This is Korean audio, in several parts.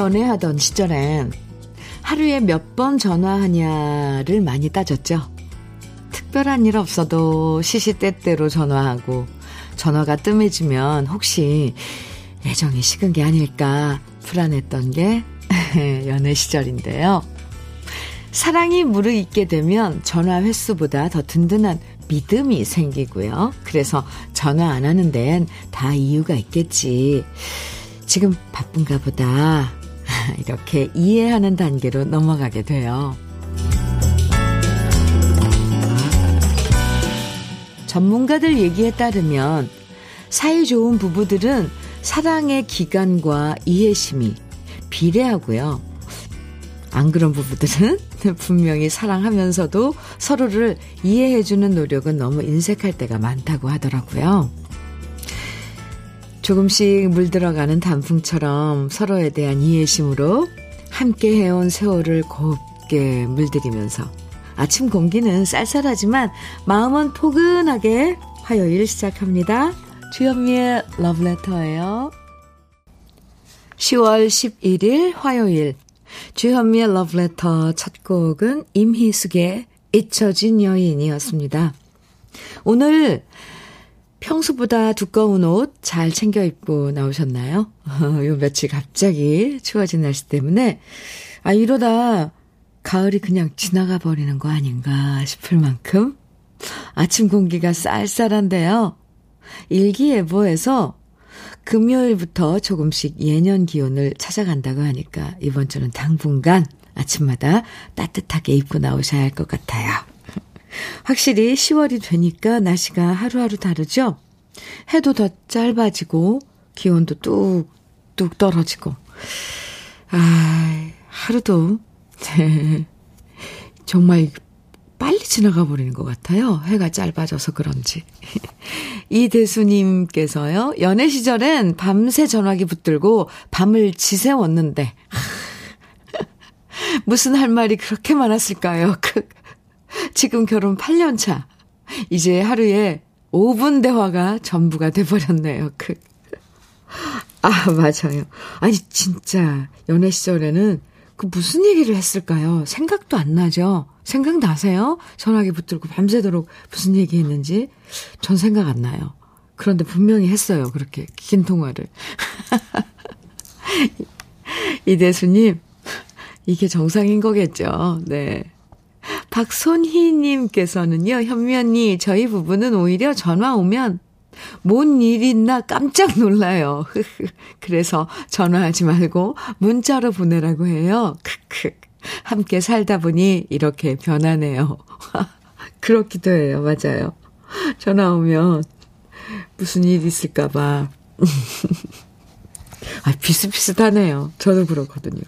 연애하던 시절엔 하루에 몇 번 전화하냐를 많이 따졌죠. 특별한 일 없어도 시시때때로 전화하고 전화가 뜸해지면 혹시 애정이 식은 게 아닐까 불안했던 게 연애 시절인데요. 사랑이 무르익게 되면 전화 횟수보다 더 든든한 믿음이 생기고요. 그래서 전화 안 하는 데엔 다 이유가 있겠지. 지금 바쁜가 보다. 이렇게 이해하는 단계로 넘어가게 돼요. 전문가들 얘기에 따르면 사이 좋은 부부들은 사랑의 기간과 이해심이 비례하고요. 안 그런 부부들은 분명히 사랑하면서도 서로를 이해해주는 노력은 너무 인색할 때가 많다고 하더라고요. 조금씩 물들어가는 단풍처럼 서로에 대한 이해심으로 함께 해온 세월을 곱게 물들이면서 아침 공기는 쌀쌀하지만 마음은 포근하게 화요일 시작합니다. 주현미의 러브레터예요. 10월 11일 화요일 주현미의 러브레터 첫 곡은 임희숙의 잊혀진 여인이었습니다. 오늘 평소보다 두꺼운 옷 잘 챙겨 입고 나오셨나요? 요 며칠 갑자기 추워진 날씨 때문에 아 이러다 가을이 그냥 지나가 버리는 거 아닌가 싶을 만큼 아침 공기가 쌀쌀한데요. 일기예보에서 금요일부터 조금씩 예년 기온을 찾아간다고 하니까 이번 주는 당분간 아침마다 따뜻하게 입고 나오셔야 할 것 같아요. 확실히 10월이 되니까 날씨가 하루하루 다르죠? 해도 더 짧아지고, 기온도 뚝뚝 떨어지고. 아, 하루도, 네, 정말 빨리 지나가 버리는 것 같아요. 해가 짧아져서 그런지. 이대수님께서요, 연애 시절엔 밤새 전화기 붙들고 밤을 지새웠는데, 무슨 할 말이 그렇게 많았을까요? 지금 결혼 8년 차. 이제 하루에 5분 대화가 전부가 돼버렸네요. 그. 아, 맞아요. 아니, 진짜, 연애 시절에는 그 무슨 얘기를 했을까요? 생각도 안 나죠? 생각나세요? 전화기 붙들고 밤새도록 무슨 얘기 했는지? 전 생각 안 나요. 그런데 분명히 했어요. 그렇게 긴 통화를. 이대수님, 이게 정상인 거겠죠. 네. 박손희님께서는요, 현미 언니, 저희 부부는 오히려 전화 오면 뭔 일 있나 깜짝 놀라요. 그래서 전화하지 말고 문자로 보내라고 해요. 크크. 함께 살다 보니 이렇게 변하네요. 그렇기도 해요. 맞아요. 전화 오면 무슨 일 있을까봐. 아, 비슷비슷하네요. 저도 그렇거든요.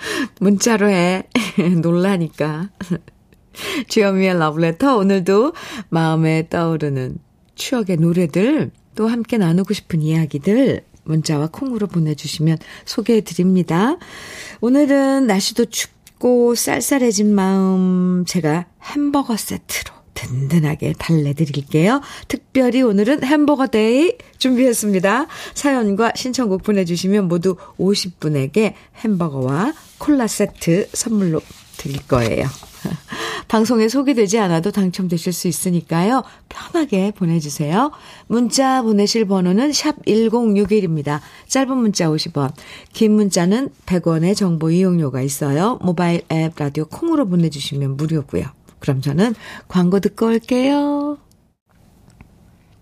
문자로 해. 놀라니까. 주현미의 러브레터 오늘도 마음에 떠오르는 추억의 노래들 또 함께 나누고 싶은 이야기들 문자와 콩으로 보내주시면 소개해 드립니다. 오늘은 날씨도 춥고 쌀쌀해진 마음 제가 햄버거 세트로 든든하게 달래드릴게요. 특별히 오늘은 햄버거 데이 준비했습니다. 사연과 신청곡 보내주시면 모두 50분에게 햄버거와 콜라 세트 선물로 드릴 거예요. 방송에 소개되지 않아도 당첨되실 수 있으니까요. 편하게 보내주세요. 문자 보내실 번호는 샵 1061입니다. 짧은 문자 50원, 긴 문자는 100원의 정보 이용료가 있어요. 모바일 앱 라디오 콩으로 보내주시면 무료고요. 그럼 저는 광고 듣고 올게요.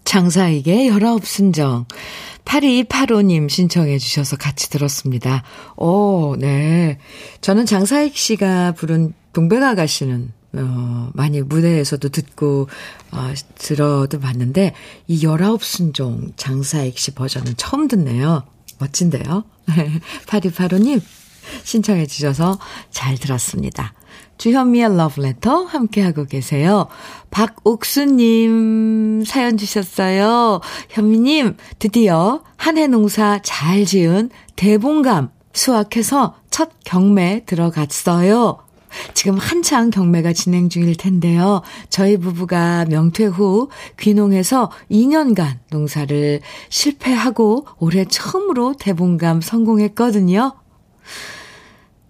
장사익의 19순정. 8285님 신청해 주셔서 같이 들었습니다. 오, 네. 저는 장사익 씨가 부른 동백아 가 씨는 어, 많이 무대에서도 듣고, 어, 들어도 봤는데, 이 19순종 장사익 씨 버전은 처음 듣네요. 멋진데요? 8285님, 신청해 주셔서 잘 들었습니다. 주현미의 러브레터 함께하고 계세요. 박옥수님 사연 주셨어요. 현미님, 드디어 한해 농사 잘 지은 대봉감 수확해서 첫 경매 들어갔어요. 지금 한창 경매가 진행 중일 텐데요. 저희 부부가 명퇴 후 귀농해서 2년간 농사를 실패하고 올해 처음으로 대봉감 성공했거든요.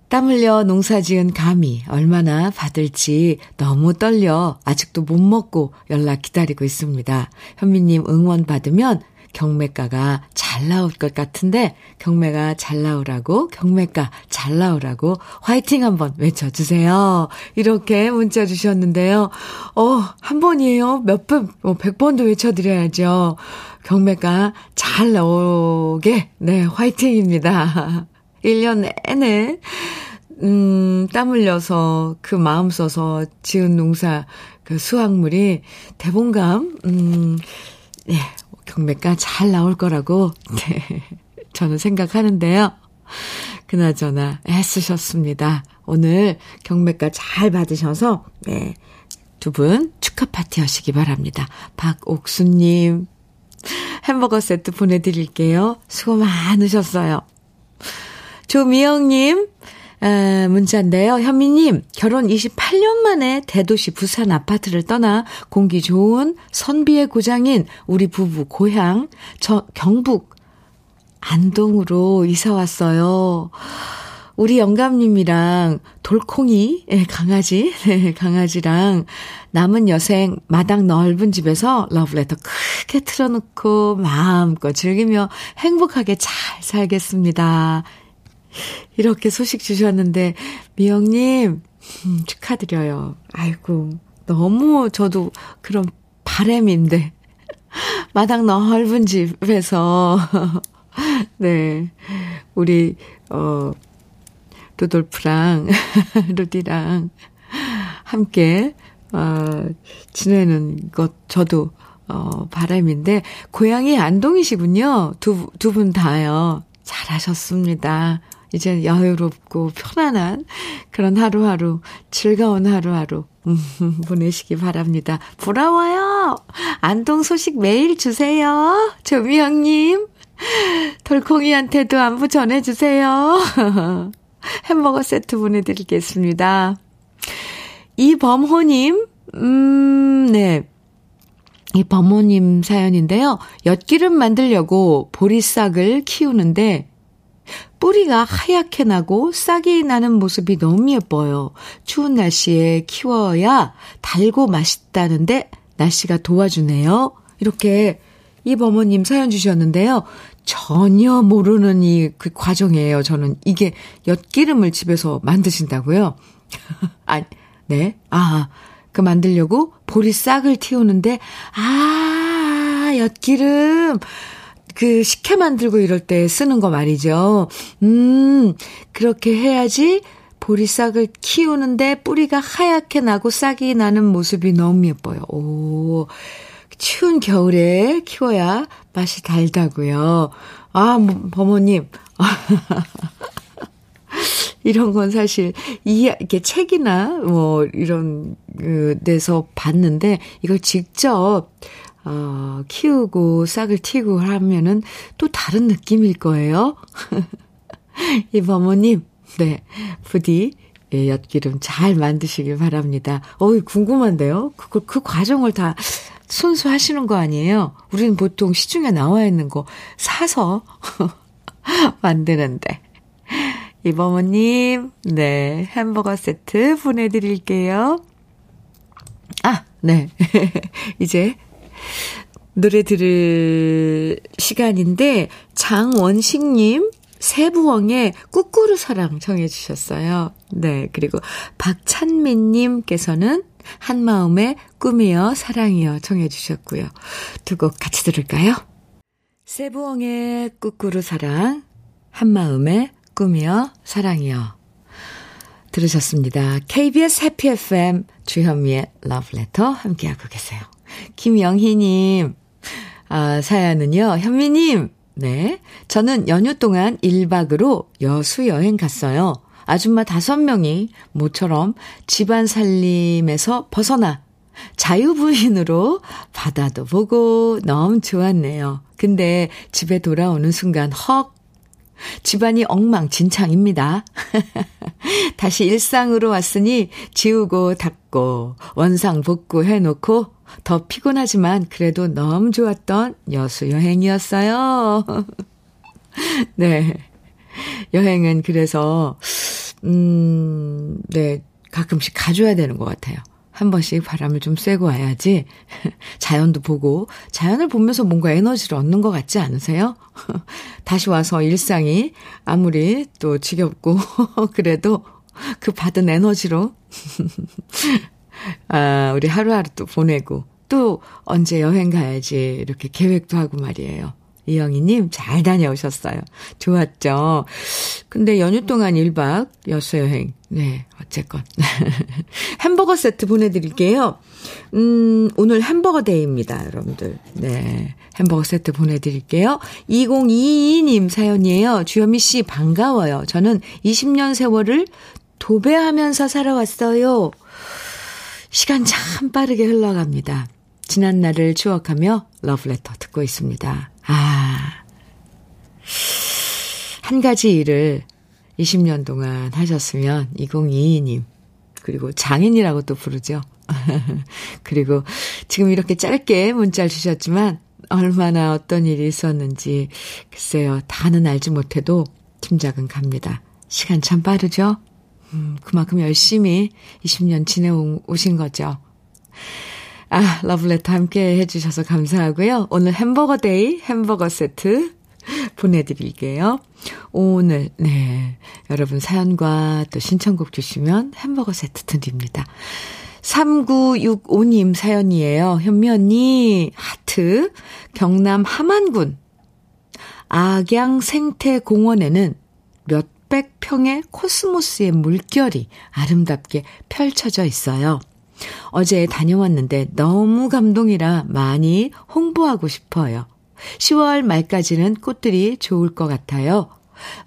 땀 흘려 농사 지은 감이 얼마나 받을지 너무 떨려 아직도 못 먹고 연락 기다리고 있습니다. 현미님 응원 받으면 경매가가 잘 나올 것 같은데 경매가 잘 나오라고 경매가 잘 나오라고 화이팅 한번 외쳐주세요. 이렇게 문자 주셨는데요. 어, 한 번이에요. 몇 번, 뭐 100번도 외쳐드려야죠. 경매가 잘 나오게, 네, 화이팅입니다. 1년 내내, 음, 땀 흘려서 그 마음 써서 지은 농사, 그 수확물이 대봉감, 음, 예, 경매가 잘 나올 거라고, 네, 저는 생각하는데요. 그나저나 애쓰셨습니다. 오늘 경매가 잘 받으셔서, 네, 두 분 축하 파티 하시기 바랍니다. 박옥수님, 햄버거 세트 보내드릴게요. 수고 많으셨어요. 조미영님, 아, 문자인데요. 현미님, 결혼 28년 만에 대도시 부산 아파트를 떠나 공기 좋은 선비의 고장인 우리 부부 고향, 저 경북 안동으로 이사 왔어요. 우리 영감님이랑 돌콩이, 예, 강아지, 네, 강아지랑 남은 여생 마당 넓은 집에서 러브레터 크게 틀어놓고 마음껏 즐기며 행복하게 잘 살겠습니다. 이렇게 소식 주셨는데, 미영님, 음, 축하드려요. 아이고, 너무 저도 그런 바램인데, 마당 넓은 집에서, 네, 우리, 어, 루돌프랑, 루디랑 함께, 어, 지내는 것, 저도, 어, 바람인데, 고향이 안동이시군요. 두, 두 분 다요. 잘하셨습니다. 이제 여유롭고 편안한 그런 하루하루, 즐거운 하루하루, 음, 보내시기 바랍니다. 부러워요! 안동 소식 매일 주세요. 조미영님. 돌콩이한테도 안부 전해주세요. 햄버거 세트 보내드리겠습니다. 이범호님, 음, 네. 이 범호님 사연인데요. 엿기름 만들려고 보리싹을 키우는데 뿌리가 하얗게 나고 싹이 나는 모습이 너무 예뻐요. 추운 날씨에 키워야 달고 맛있다는데 날씨가 도와주네요. 이렇게 이범호님 사연 주셨는데요. 전혀 모르는 이 그 과정이에요. 저는 이게 엿기름을 집에서 만드신다고요? 아, 네. 아, 그 만들려고 보리 싹을 틔우는데 아, 엿기름 그 식혜 만들고 이럴 때 쓰는 거 말이죠. 음, 그렇게 해야지 보리싹을 키우는데 뿌리가 하얗게 나고 싹이 나는 모습이 너무 예뻐요. 오, 추운 겨울에 키워야 맛이 달다고요. 아, 뭐, 버모님. 이런 건 사실 이 이렇게 책이나 뭐 이런 그 데서 봤는데 이걸 직접 어, 키우고 싹을 튀고 하면은 또 다른 느낌일 거예요. 이 버모님, 네, 부디 예, 엿기름 잘 만드시길 바랍니다. 어이, 궁금한데요? 그걸, 그 과정을 다 순수 하시는 거 아니에요? 우리는 보통 시중에 나와 있는 거 사서 만드는데. 이버머님, 네, 햄버거 세트 보내드릴게요. 아, 네. 이제 노래 들을 시간인데, 장원식님, 세부엉의 꾸꾸루 사랑 청해주셨어요. 네, 그리고 박찬민님께서는 한마음의 꿈이여 사랑이여 청해주셨고요. 두 곡 같이 들을까요? 세부엉의 꾸꾸루 사랑, 한마음의 꿈이여 사랑이여 들으셨습니다. KBS 해피 FM 주현미의 러브레터 함께하고 계세요. 김영희님 아, 사연은요. 현미님 네 저는 연휴 동안 1박으로 여수 여행 갔어요. 아줌마 다섯 명이 모처럼 집안 살림에서 벗어나 자유부인으로 바다도 보고 너무 좋았네요. 근데 집에 돌아오는 순간 헉 집안이 엉망진창입니다. 다시 일상으로 왔으니 지우고 닦 고 원상 복구 해놓고 더 피곤하지만 그래도 너무 좋았던 여수 여행이었어요. 네. 여행은 그래서, 음, 네. 가끔씩 가줘야 되는 것 같아요. 한 번씩 바람을 좀 쐬고 와야지 자연도 보고 자연을 보면서 뭔가 에너지를 얻는 것 같지 않으세요? 다시 와서 일상이 아무리 또 지겹고 그래도 그 받은 에너지로 아, 우리 하루하루 또 보내고 또 언제 여행 가야지 이렇게 계획도 하고 말이에요. 이영희님, 잘 다녀오셨어요. 좋았죠? 근데 연휴 동안 1박 여수 여행. 네, 어쨌건. 햄버거 세트 보내드릴게요. 음, 오늘 햄버거 데이입니다, 여러분들. 네. 햄버거 세트 보내드릴게요. 2022님 사연이에요. 주현미 씨, 반가워요. 저는 20년 세월을 도배하면서 살아왔어요. 시간 참 빠르게 흘러갑니다. 지난 날을 추억하며 러브레터 듣고 있습니다. 아. 한 가지 일을 20년 동안 하셨으면 2022님 그리고 장인이라고 또 부르죠. 그리고 지금 이렇게 짧게 문자를 주셨지만 얼마나 어떤 일이 있었는지 글쎄요. 다는 알지 못해도 짐작은 갑니다. 시간 참 빠르죠? 음, 그만큼 열심히 20년 지내오신 거죠. 아, 러브레터 함께 해주셔서 감사하고요. 오늘 햄버거 데이 햄버거 세트 보내드릴게요. 오늘, 네. 여러분 사연과 또 신청곡 주시면 햄버거 세트 드립니다. 3965님 사연이에요. 현미 언니, 하트, 경남 함안군, 악양 생태공원에는 몇 백 평의 코스모스의 물결이 아름답게 펼쳐져 있어요. 어제 다녀왔는데 너무 감동이라 많이 홍보하고 싶어요. 10월 말까지는 꽃들이 좋을 것 같아요.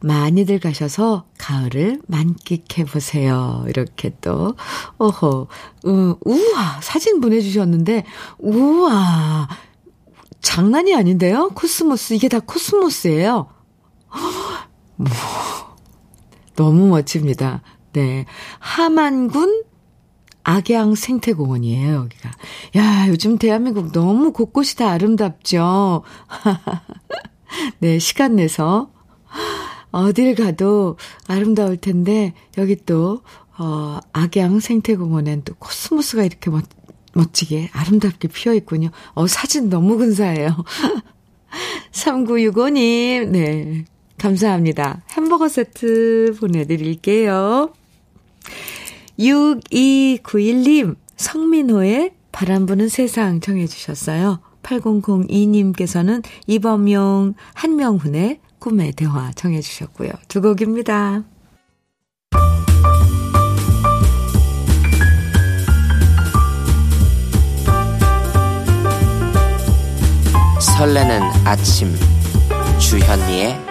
많이들 가셔서 가을을 만끽해 보세요. 이렇게 또, 오호, 우, 우와, 사진 보내주셨는데, 우와, 장난이 아닌데요? 코스모스, 이게 다 코스모스예요. 뭐, 너무 멋집니다. 네. 하만군 악양 생태공원이에요, 여기가. 야, 요즘 대한민국 너무 곳곳이 다 아름답죠? 네, 시간 내서 어딜 가도 아름다울 텐데, 여기 또, 어, 악양 생태공원엔 또 코스모스가 이렇게 멋, 멋지게 아름답게 피어 있군요. 어, 사진 너무 근사해요. 3965님, 네. 감사합니다. 햄버거 세트 보내드릴게요. 6291님, 성민호의 바람 부는 세상 정해주셨어요. 8002님께서는 이범용, 한명훈의 꿈의 대화 정해주셨고요. 두 곡입니다. 설레는 아침 주현미의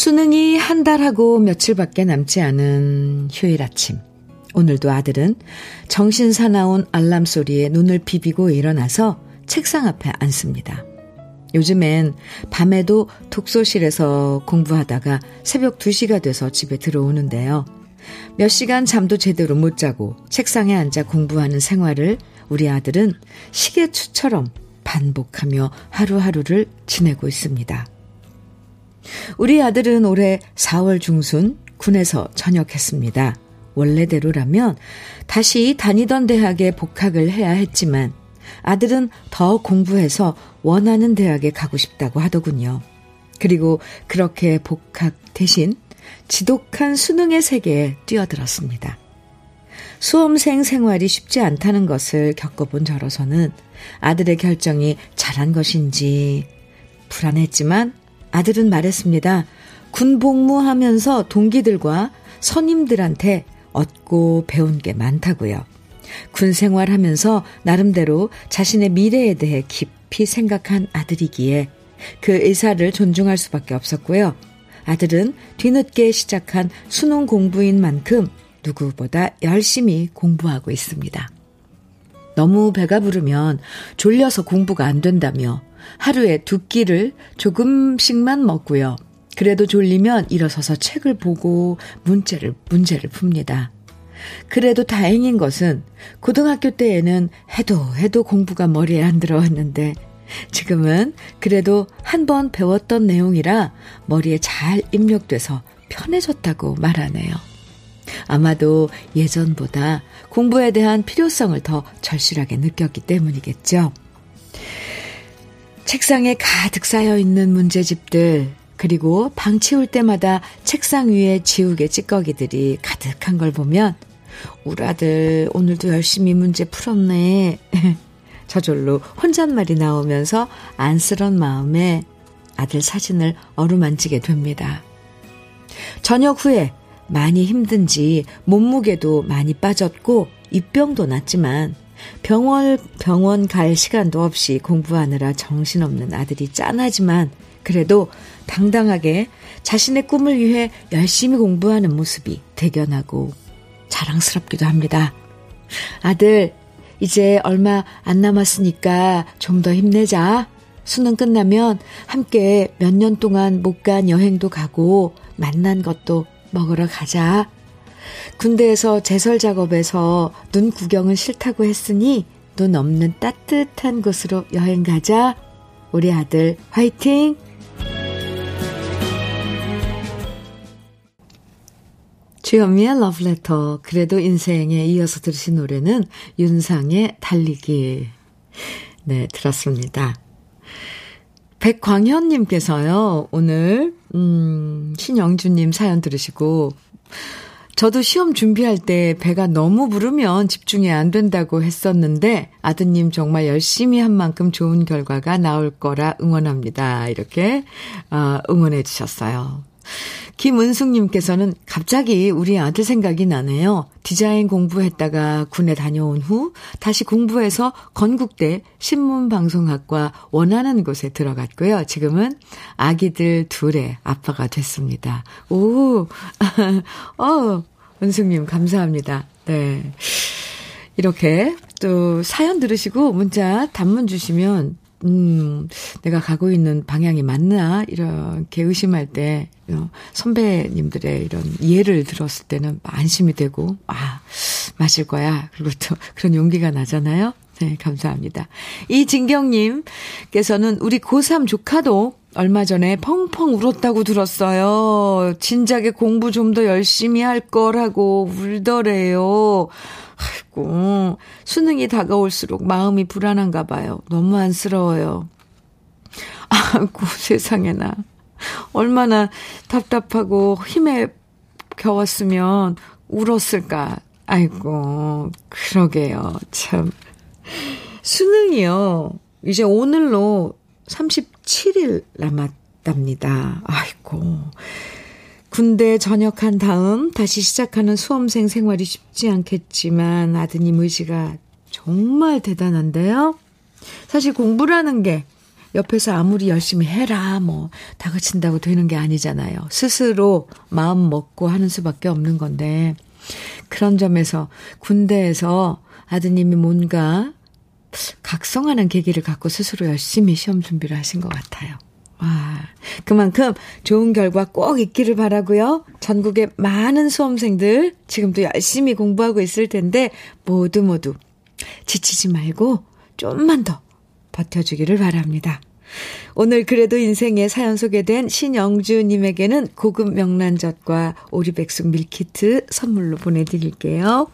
수능이 한 달하고 며칠밖에 남지 않은 휴일 아침. 오늘도 아들은 정신 사나운 알람 소리에 눈을 비비고 일어나서 책상 앞에 앉습니다. 요즘엔 밤에도 독서실에서 공부하다가 새벽 2시가 돼서 집에 들어오는데요. 몇 시간 잠도 제대로 못 자고 책상에 앉아 공부하는 생활을 우리 아들은 시계추처럼 반복하며 하루하루를 지내고 있습니다. 우리 아들은 올해 4월 중순 군에서 전역했습니다. 원래대로라면 다시 다니던 대학에 복학을 해야 했지만 아들은 더 공부해서 원하는 대학에 가고 싶다고 하더군요. 그리고 그렇게 복학 대신 지독한 수능의 세계에 뛰어들었습니다. 수험생 생활이 쉽지 않다는 것을 겪어본 저로서는 아들의 결정이 잘한 것인지 불안했지만 아들은 말했습니다. 군 복무하면서 동기들과 선임들한테 얻고 배운 게 많다고요. 군 생활하면서 나름대로 자신의 미래에 대해 깊이 생각한 아들이기에 그 의사를 존중할 수밖에 없었고요. 아들은 뒤늦게 시작한 수능 공부인 만큼 누구보다 열심히 공부하고 있습니다. 너무 배가 부르면 졸려서 공부가 안 된다며 하루에 두 끼를 조금씩만 먹고요. 그래도 졸리면 일어서서 책을 보고 문제를, 문제를 풉니다. 그래도 다행인 것은 고등학교 때에는 해도 해도 공부가 머리에 안 들어왔는데 지금은 그래도 한 번 배웠던 내용이라 머리에 잘 입력돼서 편해졌다고 말하네요. 아마도 예전보다 공부에 대한 필요성을 더 절실하게 느꼈기 때문이겠죠. 책상에 가득 쌓여 있는 문제집들, 그리고 방 치울 때마다 책상 위에 지우개 찌꺼기들이 가득한 걸 보면, 우리 아들 오늘도 열심히 문제 풀었네. 저절로 혼잣말이 나오면서 안쓰러운 마음에 아들 사진을 어루만지게 됩니다. 저녁 후에 많이 힘든지 몸무게도 많이 빠졌고 입병도 났지만 병원, 병원 갈 시간도 없이 공부하느라 정신없는 아들이 짠하지만 그래도 당당하게 자신의 꿈을 위해 열심히 공부하는 모습이 대견하고 자랑스럽기도 합니다. 아들, 이제 얼마 안 남았으니까 좀 더 힘내자. 수능 끝나면 함께 몇 년 동안 못 간 여행도 가고 만난 것도 먹으러 가자. 군대에서 제설 작업에서 눈 구경은 싫다고 했으니 눈 없는 따뜻한 곳으로 여행 가자. 우리 아들 화이팅! 주현미의 러브레터. 그래도 인생에 이어서 들으신 노래는 윤상의 달리기. 네, 들었습니다. 백광현님께서요, 오늘, 음, 신영주님 사연 들으시고, 저도 시험 준비할 때 배가 너무 부르면 집중이 안 된다고 했었는데 아드님 정말 열심히 한 만큼 좋은 결과가 나올 거라 응원합니다. 이렇게 어, 응원해 주셨어요. 김은숙님께서는 갑자기 우리 아들 생각이 나네요. 디자인 공부했다가 군에 다녀온 후 다시 공부해서 건국대 신문방송학과 원하는 곳에 들어갔고요. 지금은 아기들 둘의 아빠가 됐습니다. 오, 어, 은숙님 감사합니다. 네. 이렇게 또 사연 들으시고 문자 단문 주시면 음, 내가 가고 있는 방향이 맞나? 이렇게 의심할 때, 어, 선배님들의 이런 이해를 들었을 때는 안심이 되고, 아, 맞을 거야. 그리고 또 그런 용기가 나잖아요. 네, 감사합니다. 이진경님께서는 우리 고3 조카도 얼마 전에 펑펑 울었다고 들었어요. 진작에 공부 좀 더 열심히 할 거라고 울더래요. 아이고, 수능이 다가올수록 마음이 불안한가 봐요. 너무 안쓰러워요. 아이고, 세상에나. 얼마나 답답하고 힘에 겨웠으면 울었을까. 아이고, 그러게요. 참. 수능이요. 이제 오늘로 37일 남았답니다. 아이고. 군대 전역한 다음 다시 시작하는 수험생 생활이 쉽지 않겠지만 아드님 의지가 정말 대단한데요. 사실 공부라는 게 옆에서 아무리 열심히 해라, 뭐, 다그친다고 되는 게 아니잖아요. 스스로 마음 먹고 하는 수밖에 없는 건데, 그런 점에서 군대에서 아드님이 뭔가 각성하는 계기를 갖고 스스로 열심히 시험 준비를 하신 것 같아요. 와, 그만큼 좋은 결과 꼭 있기를 바라고요. 전국의 많은 수험생들 지금도 열심히 공부하고 있을 텐데 모두 모두 지치지 말고 좀만 더 버텨주기를 바랍니다. 오늘 그래도 인생의 사연 소개된 신영주님에게는 고급 명란젓과 오리백숙 밀키트 선물로 보내드릴게요.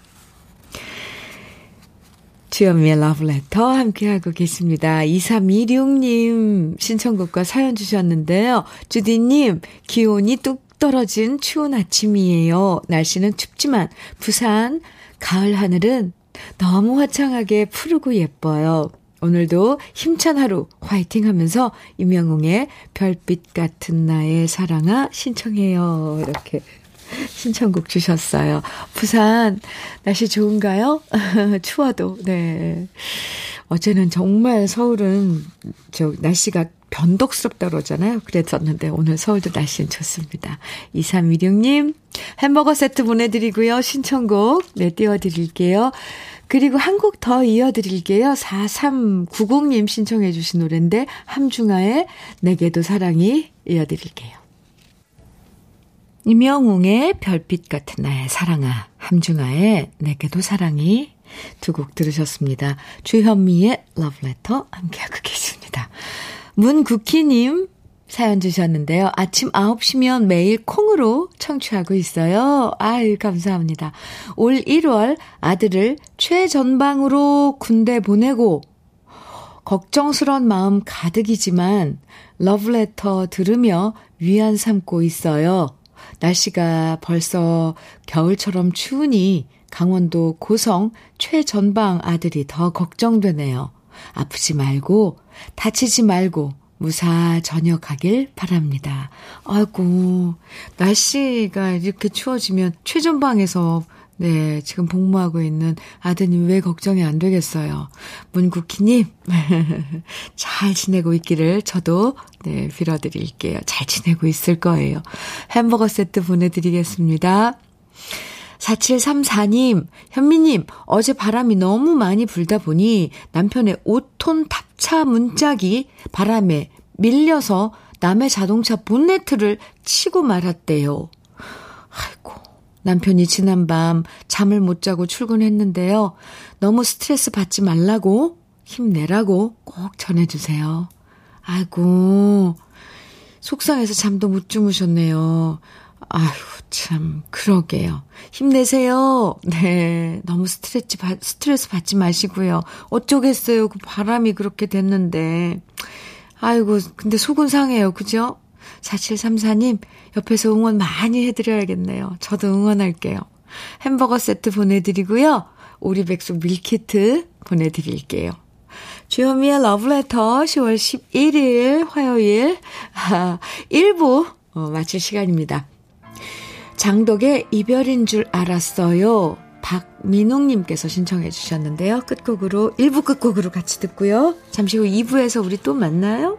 주현미의 러브레터 함께하고 계십니다. 2326님 신청곡과 사연 주셨는데요. 주디님, 기온이 뚝 떨어진 추운 아침이에요. 날씨는 춥지만 부산 가을 하늘은 너무 화창하게 푸르고 예뻐요. 오늘도 힘찬 하루 화이팅 하면서 임영웅의 별빛 같은 나의 사랑아 신청해요. 이렇게 신청곡 주셨어요. 부산 날씨 좋은가요? 추워도 네. 어제는 정말 서울은 저 날씨가 변덕스럽다 그러잖아요. 그랬었는데 오늘 서울도 날씨는 좋습니다. 2316님 햄버거 세트 보내드리고요. 신청곡 네 띄워드릴게요. 그리고 한 곡 더 이어드릴게요. 4390님 신청해 주신 노래인데 함중아의 내게도 사랑이 이어드릴게요. 임영웅의 별빛 같은 나의 사랑아, 함중아의 내게도 사랑이 두 곡 들으셨습니다. 주현미의 러브레터 함께하고 계십니다. 문국희님 사연 주셨는데요. 아침 9시면 매일 콩으로 청취하고 있어요. 아유, 감사합니다. 올 1월 아들을 최전방으로 군대 보내고 걱정스런 마음 가득이지만 러브레터 들으며 위안 삼고 있어요. 날씨가 벌써 겨울처럼 추우니 강원도 고성 최전방 아들이 더 걱정되네요. 아프지 말고, 다치지 말고, 무사 전역하길 바랍니다. 아이고, 날씨가 이렇게 추워지면 최전방에서 네, 지금 복무하고 있는 아드님 왜 걱정이 안 되겠어요. 문국희님, 잘 지내고 있기를 저도, 네, 빌어드릴게요. 잘 지내고 있을 거예요. 햄버거 세트 보내드리겠습니다. 4734님, 현미님, 어제 바람이 너무 많이 불다 보니 남편의 5톤 탑차 문짝이 바람에 밀려서 남의 자동차 본네트를 치고 말았대요. 아이고, 남편이 지난밤 잠을 못 자고 출근했는데요. 너무 스트레스 받지 말라고 힘내라고 꼭 전해주세요. 아이고, 속상해서 잠도 못 주무셨네요. 아휴, 참, 그러게요. 힘내세요. 네. 너무 스트레스, 받, 스트레스 받지 마시고요. 어쩌겠어요. 그 바람이 그렇게 됐는데. 아이고, 근데 속은 상해요. 그죠? 4734님, 옆에서 응원 많이 해드려야겠네요. 저도 응원할게요. 햄버거 세트 보내드리고요. 오리백숙 밀키트 보내드릴게요. 주현미의 러브레터 10월 11일 화요일 아, 1부 어, 마칠 시간입니다. 장덕의 이별인 줄 알았어요. 박민웅님께서 신청해 주셨는데요. 끝곡으로 1부 끝곡으로 같이 듣고요. 잠시 후 2부에서 우리 또 만나요.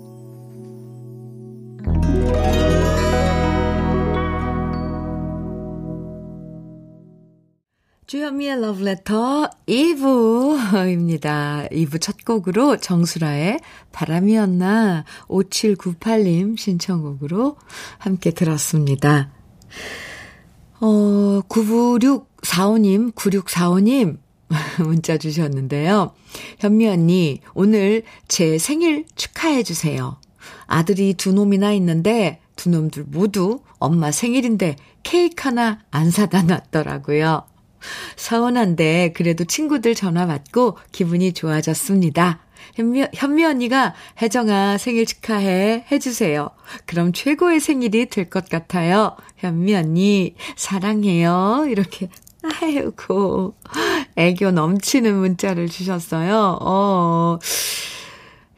주현미의 Letter 2부입니다. 2부 첫 곡으로 정수라의 바람이었나 5798님 신청곡으로 함께 들었습니다. 어, 99645님, 9645님 문자 주셨는데요. 현미 언니, 오늘 제 생일 축하해 주세요. 아들이 두 놈이나 있는데 두 놈들 모두 엄마 생일인데 케이크 하나 안 사다 놨더라고요. 서운한데 그래도 친구들 전화 받고 기분이 좋아졌습니다. 현미, 현미 언니가 혜정아 생일 축하해 해주세요. 그럼 최고의 생일이 될 것 같아요. 현미 언니 사랑해요. 이렇게 아이고 애교 넘치는 문자를 주셨어요. 어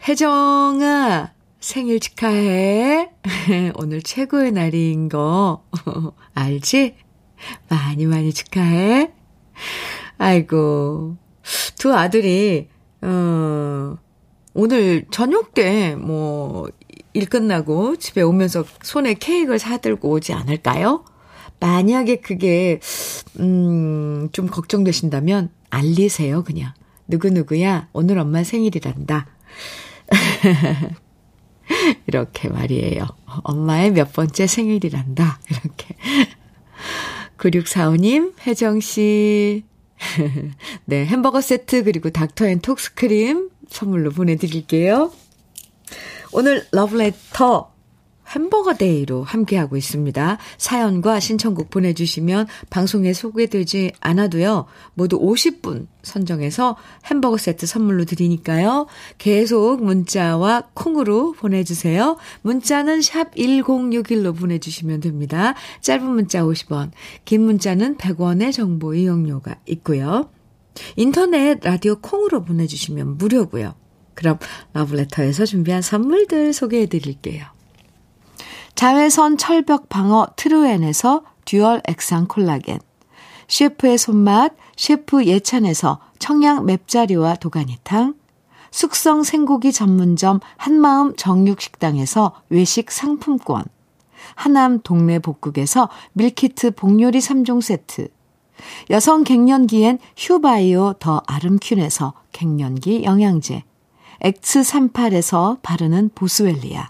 혜정아 생일 축하해. 오늘 최고의 날인 거 알지? 많이 많이 축하해. 아이고, 두 아들이, 어, 오늘 저녁 때, 뭐, 일 끝나고 집에 오면서 손에 케이크를 사들고 오지 않을까요? 만약에 그게, 음, 좀 걱정되신다면, 알리세요, 그냥. 누구누구야, 오늘 엄마 생일이란다. 이렇게 말이에요. 엄마의 몇 번째 생일이란다. 이렇게. 9645님, 혜정씨. 네, 햄버거 세트 그리고 닥터 앤 톡스크림 선물로 보내드릴게요. 오늘 러브레터 햄버거 데이로 함께하고 있습니다. 사연과 신청곡 보내주시면 방송에 소개되지 않아도요. 모두 50분 선정해서 햄버거 세트 선물로 드리니까요. 계속 문자와 콩으로 보내주세요. 문자는 샵 1061로 보내주시면 됩니다. 짧은 문자 50원, 긴 문자는 100원의 정보 이용료가 있고요. 인터넷 라디오 콩으로 보내주시면 무료고요. 그럼 러브레터에서 준비한 선물들 소개해 드릴게요. 자외선 철벽 방어 트루엔에서 dual 액상 콜라겐, 셰프의 손맛 셰프 예찬에서 청양 맵자리와 도가니탕, 숙성 생고기 전문점 한마음 정육식당에서 외식 상품권, 하남 동네 복국에서 밀키트 복요리 3종 세트, 여성 갱년기엔 휴바이오 더 아름퀸에서 갱년기 영양제, 엑츠38에서 바르는 보스웰리아,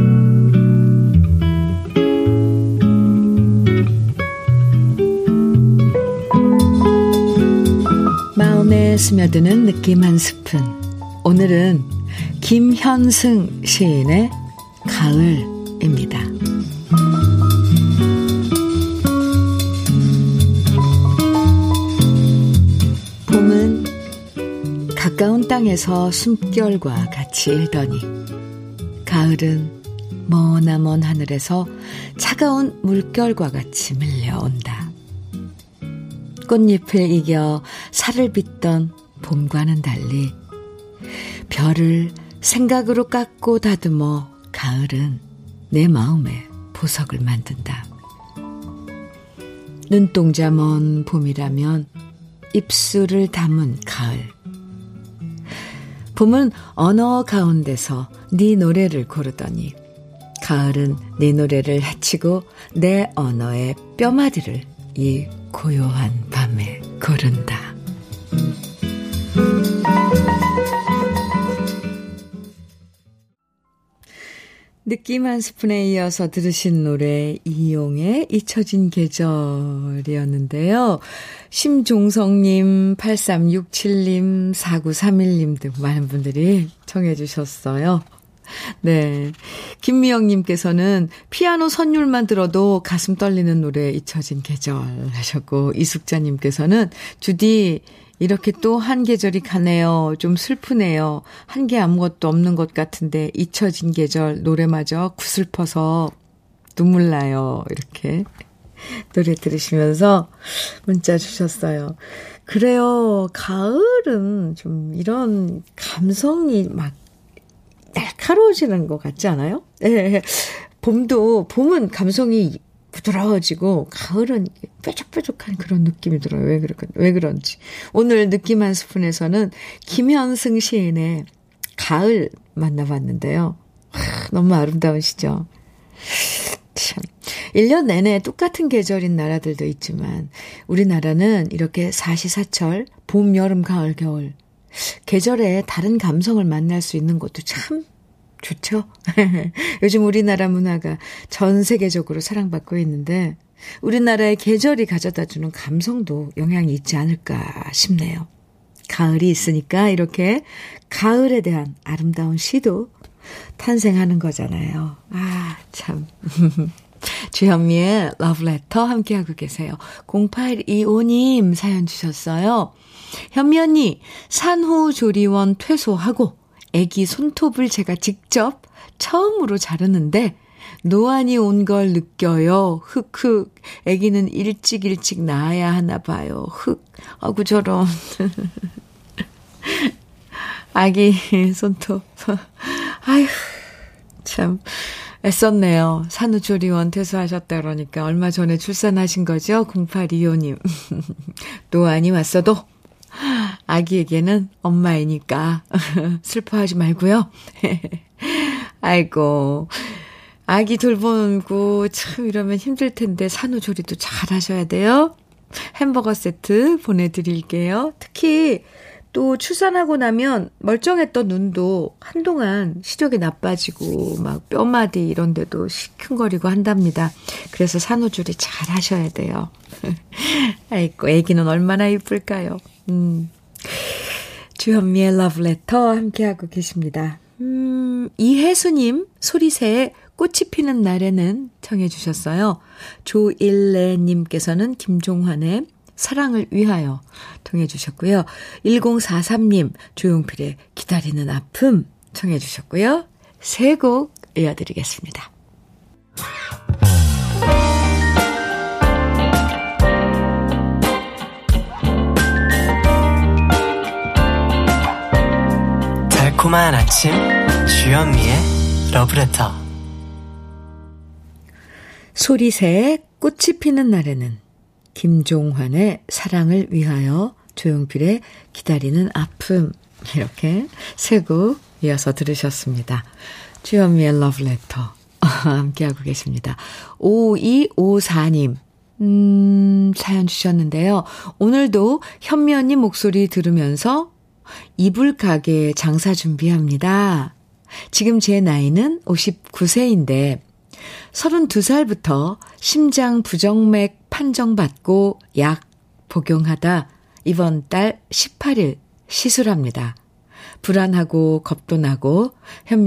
마음에 스며드는 느낌 한 스푼. 오늘은 김현승 시인의 가을입니다. 봄은 가까운 땅에서 숨결과 같이 일더니 가을은 머나먼 하늘에서 차가운 물결과 같이 밀려온다. 꽃잎을 이겨 살을 빚던 봄과는 달리 별을 생각으로 깎고 다듬어 가을은 내 마음에 보석을 만든다. 눈동자 먼 봄이라면 입술을 담은 가을. 봄은 언어 가운데서 네 노래를 고르더니 가을은 네 노래를 해치고 내 언어의 뼈마디를 이 고요한 밤에 고른다. 느낌 한 스푼에 이어서 들으신 노래 이용의 잊혀진 계절이었는데요. 심종성님, 8367님, 4931님 등 많은 분들이 청해 주셨어요. 네. 김미영님께서는 피아노 선율만 들어도 가슴 떨리는 노래 잊혀진 계절 하셨고, 이숙자님께서는 주디, 이렇게 또 한 계절이 가네요. 좀 슬프네요. 한 게 아무것도 없는 것 같은데 잊혀진 계절 노래마저 구슬퍼서 눈물 나요. 이렇게 노래 들으시면서 문자 주셨어요. 그래요. 가을은 좀 이런 감성이 막 날카로워지는 것 같지 않아요? 예. 봄도, 봄은 감성이 부드러워지고, 가을은 뾰족뾰족한 그런 느낌이 들어요. 왜, 그럴까, 왜 그런지. 오늘 느낌 한 스푼에서는 김현승 시인의 가을 만나봤는데요. 하, 너무 아름다우시죠? 참. 1년 내내 똑같은 계절인 나라들도 있지만 우리나라는 이렇게 사시사철, 봄, 여름, 가을, 겨울 계절에 다른 감성을 만날 수 있는 것도 참 좋죠. 요즘 우리나라 문화가 전 세계적으로 사랑받고 있는데 우리나라의 계절이 가져다 주는 감성도 영향이 있지 않을까 싶네요. 가을이 있으니까 이렇게 가을에 대한 아름다운 시도 탄생하는 거잖아요. 아, 참. 주현미의 러브레터 함께하고 계세요. 0825님 사연 주셨어요. 현미 언니, 산후조리원 퇴소하고 아기 손톱을 제가 직접 처음으로 자르는데 노안이 온 걸 느껴요. 흑흑. 아기는 일찍 일찍 나아야 하나 봐요. 흑. 아구 저런. 아기 손톱. 아휴. 참 애썼네요. 산후조리원 퇴소하셨다 그러니까 얼마 전에 출산하신 거죠? 0825님. 노안이 왔어도 아기에게는 엄마이니까 슬퍼하지 말고요. 아이고. 아기 돌보고 참 이러면 힘들 텐데 산후조리도 잘 하셔야 돼요. 햄버거 세트 보내드릴게요. 특히 또 출산하고 나면 멀쩡했던 눈도 한동안 시력이 나빠지고 막 뼈마디 이런 데도 시큰거리고 한답니다. 그래서 산후조리 잘 하셔야 돼요. 아이고, 애기는 얼마나 이쁠까요? 음. 주현미의 러브레터 함께하고 계십니다. 음, 이혜수님, 소리새에 꽃이 피는 날에는 청해 주셨어요. 조일레님께서는 김종환의 사랑을 위하여 통해 주셨고요. 1043님, 조용필의 기다리는 아픔 청해 주셨고요. 세 곡 이어드리겠습니다. 달콤한 아침 주현미의 러브레터 소리새에 꽃이 피는 날에는 김종환의 사랑을 위하여 조용필의 기다리는 아픔 이렇게 세곡 이어서 들으셨습니다. 주현미의 러브레터 함께하고 계십니다. 5254님 음, 사연 주셨는데요. 오늘도 현미 언니 목소리 들으면서 이불 가게 장사 준비합니다. 지금 제 나이는 59세인데 32살부터 심장 부정맥 판정받고 약 복용하다 이번 달 18일 시술합니다. 불안하고 겁도 나고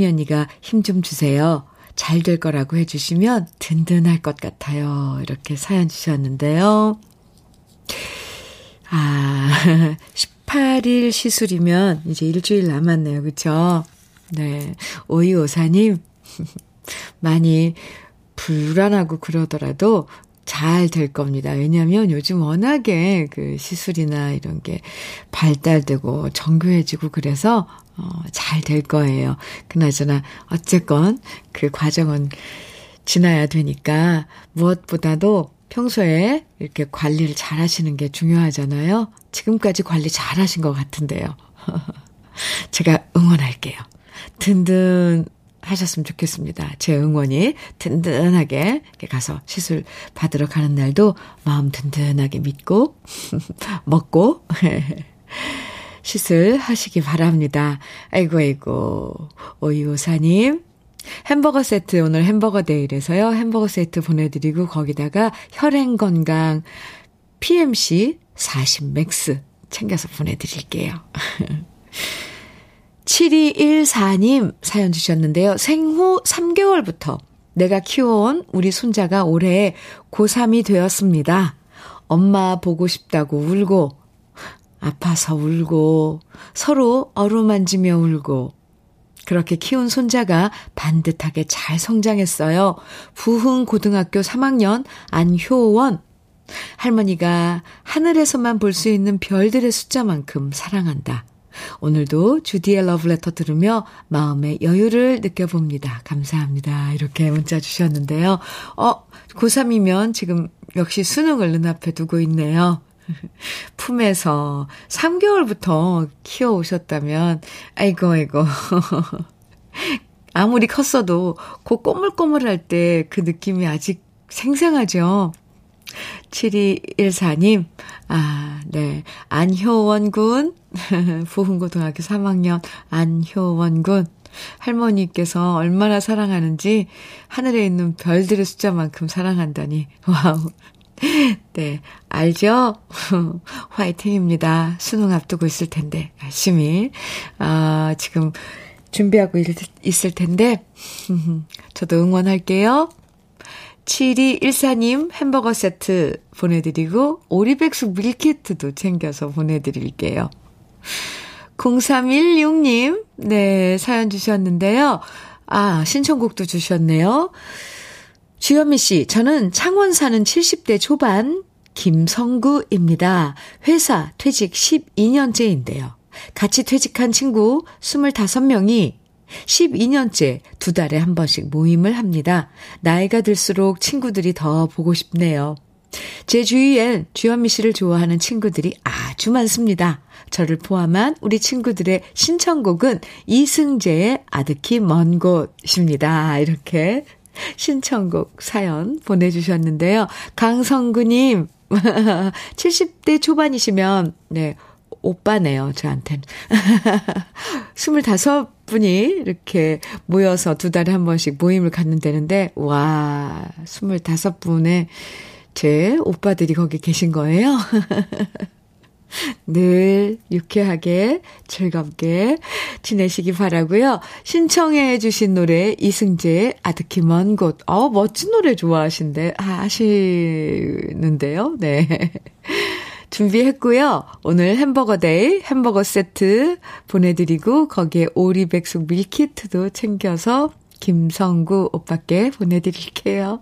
언니가 힘 좀 주세요. 잘 될 거라고 해주시면 든든할 것 같아요. 이렇게 사연 주셨는데요. 아, 18일 시술이면 이제 일주일 남았네요. 그쵸? 네. 오이오사님, 많이 불안하고 그러더라도 잘 될 겁니다. 왜냐하면 요즘 워낙에 그 시술이나 이런 게 발달되고 정교해지고 그래서 어, 잘 될 거예요. 그나저나 어쨌건 그 과정은 지나야 되니까 무엇보다도 평소에 이렇게 관리를 잘 하시는 게 중요하잖아요. 지금까지 관리 잘 하신 것 같은데요. 제가 응원할게요. 든든 하셨으면 좋겠습니다. 제 응원이 든든하게 가서 시술 받으러 가는 날도 마음 든든하게 믿고 먹고 시술 하시기 바랍니다. 아이고 아이고 오이오사님 햄버거 세트 오늘 햄버거 데이래서요. 햄버거 세트 보내드리고 거기다가 혈행 건강 PMC 40 맥스 챙겨서 보내드릴게요. 7214님 사연 주셨는데요. 생후 3개월부터 내가 키워온 우리 손자가 올해 고3이 되었습니다. 엄마 보고 싶다고 울고, 아파서 울고, 서로 어루만지며 울고, 그렇게 키운 손자가 반듯하게 잘 성장했어요. 부흥 고등학교 3학년 안효원. 할머니가 하늘에서만 볼 수 있는 별들의 숫자만큼 사랑한다. 오늘도 주디의 러브레터 들으며 마음의 여유를 느껴봅니다. 감사합니다. 이렇게 문자 주셨는데요. 어, 고3이면 지금 역시 수능을 눈앞에 두고 있네요. 품에서 3개월부터 키워오셨다면, 아이고, 아이고. 아무리 컸어도 그 꼬물꼬물할 때 그 느낌이 아직 생생하죠? 7214님, 아, 네. 안효원 군, 부흥고등학교 3학년 안효원 군. 할머니께서 얼마나 사랑하는지 하늘에 있는 별들의 숫자만큼 사랑한다니. 와우. 네, 알죠? 화이팅입니다. 수능 앞두고 있을 텐데, 열심히, 아, 지금 준비하고 있을 텐데, 저도 응원할게요. 7214님 햄버거 세트 보내드리고, 오리백숙 밀키트도 챙겨서 보내드릴게요. 0316님, 네, 사연 주셨는데요. 아, 신청곡도 주셨네요. 주현미 씨, 저는 창원 사는 70대 초반 김성구입니다. 회사 퇴직 12년째인데요. 같이 퇴직한 친구 25명이 12년째 두 달에 한 번씩 모임을 합니다. 나이가 들수록 친구들이 더 보고 싶네요. 제 주위엔 주현미 씨를 좋아하는 친구들이 아주 많습니다. 저를 포함한 우리 친구들의 신청곡은 이승재의 아득히 먼 곳입니다. 이렇게 신청곡 사연 보내주셨는데요. 강성구님, 70대 초반이시면, 네, 오빠네요, 저한테는. 25분이 이렇게 모여서 두 달에 한 번씩 모임을 갖는다는데, 와, 25분의 제 오빠들이 거기 계신 거예요. 늘 유쾌하게 즐겁게 지내시기 바라고요. 신청해 주신 노래 이승재의 아득히 먼 곳. 어 멋진 노래 좋아하신데 아, 하시는데요. 네. 준비했고요. 오늘 햄버거 데이 햄버거 세트 보내드리고 거기에 오리백숙 밀키트도 챙겨서 김성구 오빠께 보내드릴게요.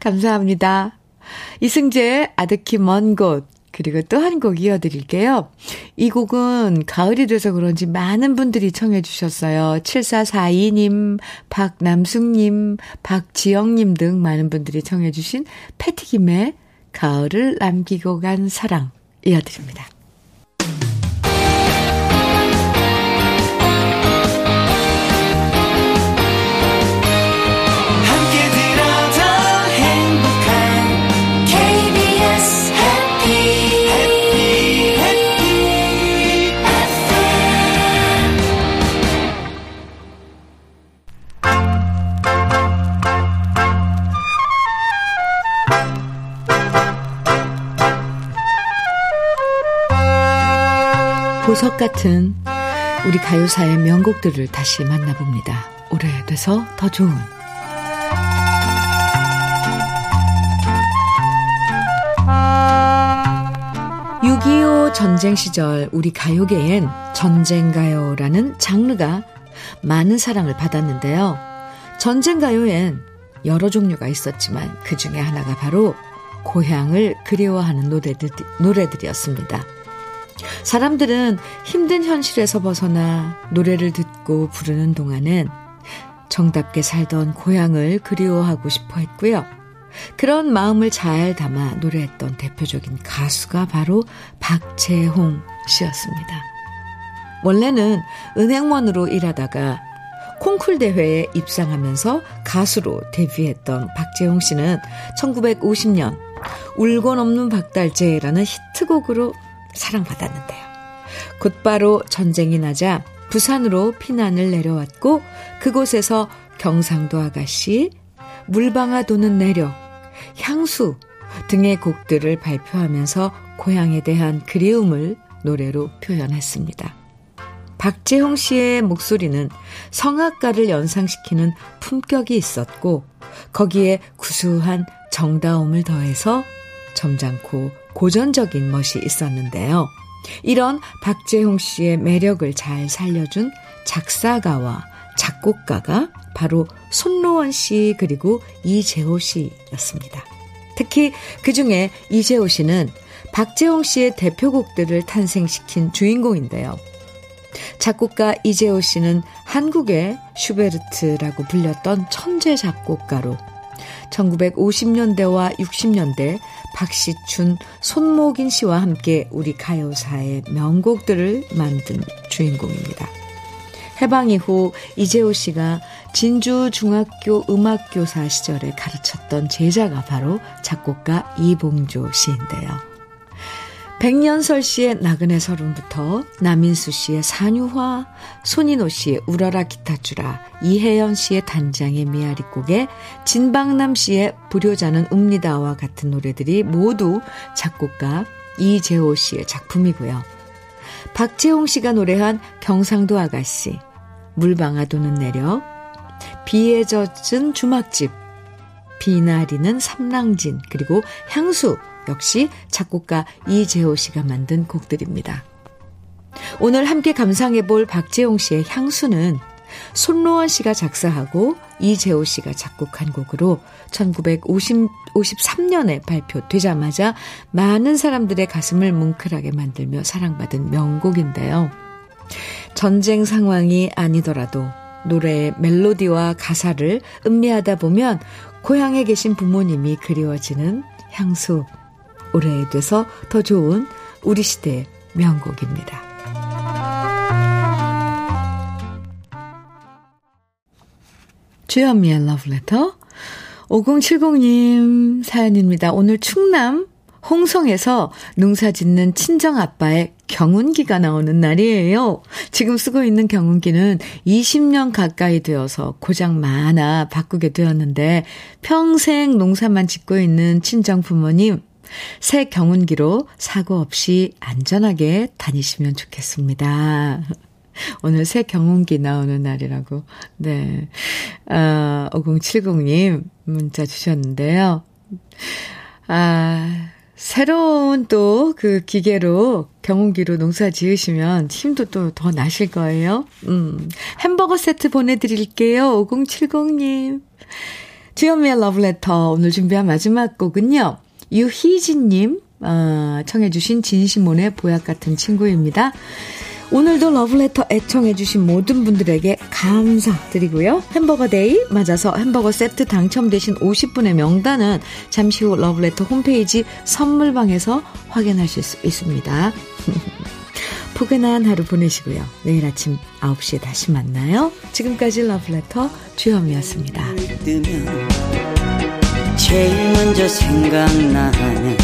감사합니다. 이승재 아득히 먼 곳. 그리고 또 한 곡 이어드릴게요. 이 곡은 가을이 돼서 그런지 많은 분들이 청해 주셨어요. 7442님, 박남숙님, 박지영님 등 많은 분들이 청해 주신 패티김의 가을을 남기고 간 사랑 이어드립니다. 보석 같은 우리 가요사의 명곡들을 다시 만나봅니다. 오래돼서 더 좋은 6.25 전쟁 시절 우리 가요계엔 전쟁가요라는 장르가 많은 사랑을 받았는데요. 전쟁가요엔 여러 종류가 있었지만 그 중에 하나가 바로 고향을 그리워하는 노래들, 노래들이었습니다. 사람들은 힘든 현실에서 벗어나 노래를 듣고 부르는 동안은 정답게 살던 고향을 그리워하고 싶어 했고요. 그런 마음을 잘 담아 노래했던 대표적인 가수가 바로 박재홍 씨였습니다. 원래는 은행원으로 일하다가 콩쿨 대회에 입상하면서 가수로 데뷔했던 박재홍 씨는 1950년 울건 없는 박달재라는 히트곡으로 사랑받았는데요. 곧바로 전쟁이 나자 부산으로 피난을 내려왔고 그곳에서 경상도 아가씨, 물방아 도는 내력, 향수 등의 곡들을 발표하면서 고향에 대한 그리움을 노래로 표현했습니다. 박재홍 씨의 목소리는 성악가를 연상시키는 품격이 있었고 거기에 구수한 정다움을 더해서 점잖고 고전적인 멋이 있었는데요. 이런 박재홍 씨의 매력을 잘 살려준 작사가와 작곡가가 바로 손로원 씨 그리고 이재호 씨였습니다. 특히 그 중에 이재호 씨는 박재홍 씨의 대표곡들을 탄생시킨 주인공인데요. 작곡가 이재호 씨는 한국의 슈베르트라고 불렸던 천재 작곡가로 1950년대와 60년대 박시춘, 손목인 씨와 함께 우리 가요사의 명곡들을 만든 주인공입니다. 해방 이후 이재호 씨가 진주 중학교 음악교사 시절에 가르쳤던 제자가 바로 작곡가 이봉조 씨인데요. 백년설 씨의 나그네 서른부터 남인수 씨의 산유화, 손인호 씨의 우러라 기타주라, 이혜연 씨의 단장의 미아리곡에 진방남 씨의 불효자는 웁니다와 같은 노래들이 모두 작곡가 이재호 씨의 작품이고요. 박재홍 씨가 노래한 경상도 아가씨, 물방아도는 내려, 비에 젖은 주막집, 비나리는 삼랑진, 그리고 향수 역시 작곡가 이재호 씨가 만든 곡들입니다. 오늘 함께 감상해 볼 박재홍 씨의 향수는 손로원 씨가 작사하고 이재호 씨가 작곡한 곡으로 1953년에 발표되자마자 많은 사람들의 가슴을 뭉클하게 만들며 사랑받은 명곡인데요. 전쟁 상황이 아니더라도 노래의 멜로디와 가사를 음미하다 보면 고향에 계신 부모님이 그리워지는 향수. 오래돼서 더 좋은 우리 시대의 명곡입니다. 주현미의 러브레터 5070님 사연입니다. 오늘 충남 홍성에서 농사 짓는 친정 아빠의 경운기가 나오는 날이에요. 지금 쓰고 있는 경운기는 20년 가까이 되어서 고장 많아 바꾸게 되었는데 평생 농사만 짓고 있는 친정 부모님 새 경운기로 사고 없이 안전하게 다니시면 좋겠습니다. 오늘 새 경운기 나오는 날이라고. 네. 아, 5070님 문자 주셨는데요. 아, 새로운 또 그 기계로 경운기로 농사 지으시면 힘도 또 더 나실 거예요. 음, 햄버거 세트 보내드릴게요. 5070님. 주현미의 러브레터 오늘 준비한 마지막 곡은요. 유희진님 어, 청해주신 진시몬의 보약 같은 친구입니다. 오늘도 러브레터 애청해주신 모든 분들에게 감사드리고요. 햄버거 데이 맞아서 햄버거 세트 당첨되신 50분의 명단은 잠시 후 러브레터 홈페이지 선물방에서 확인하실 수 있습니다. 포근한 하루 보내시고요. 내일 아침 9시에 다시 만나요. 지금까지 러브레터 주현미였습니다. 제일 먼저 생각나는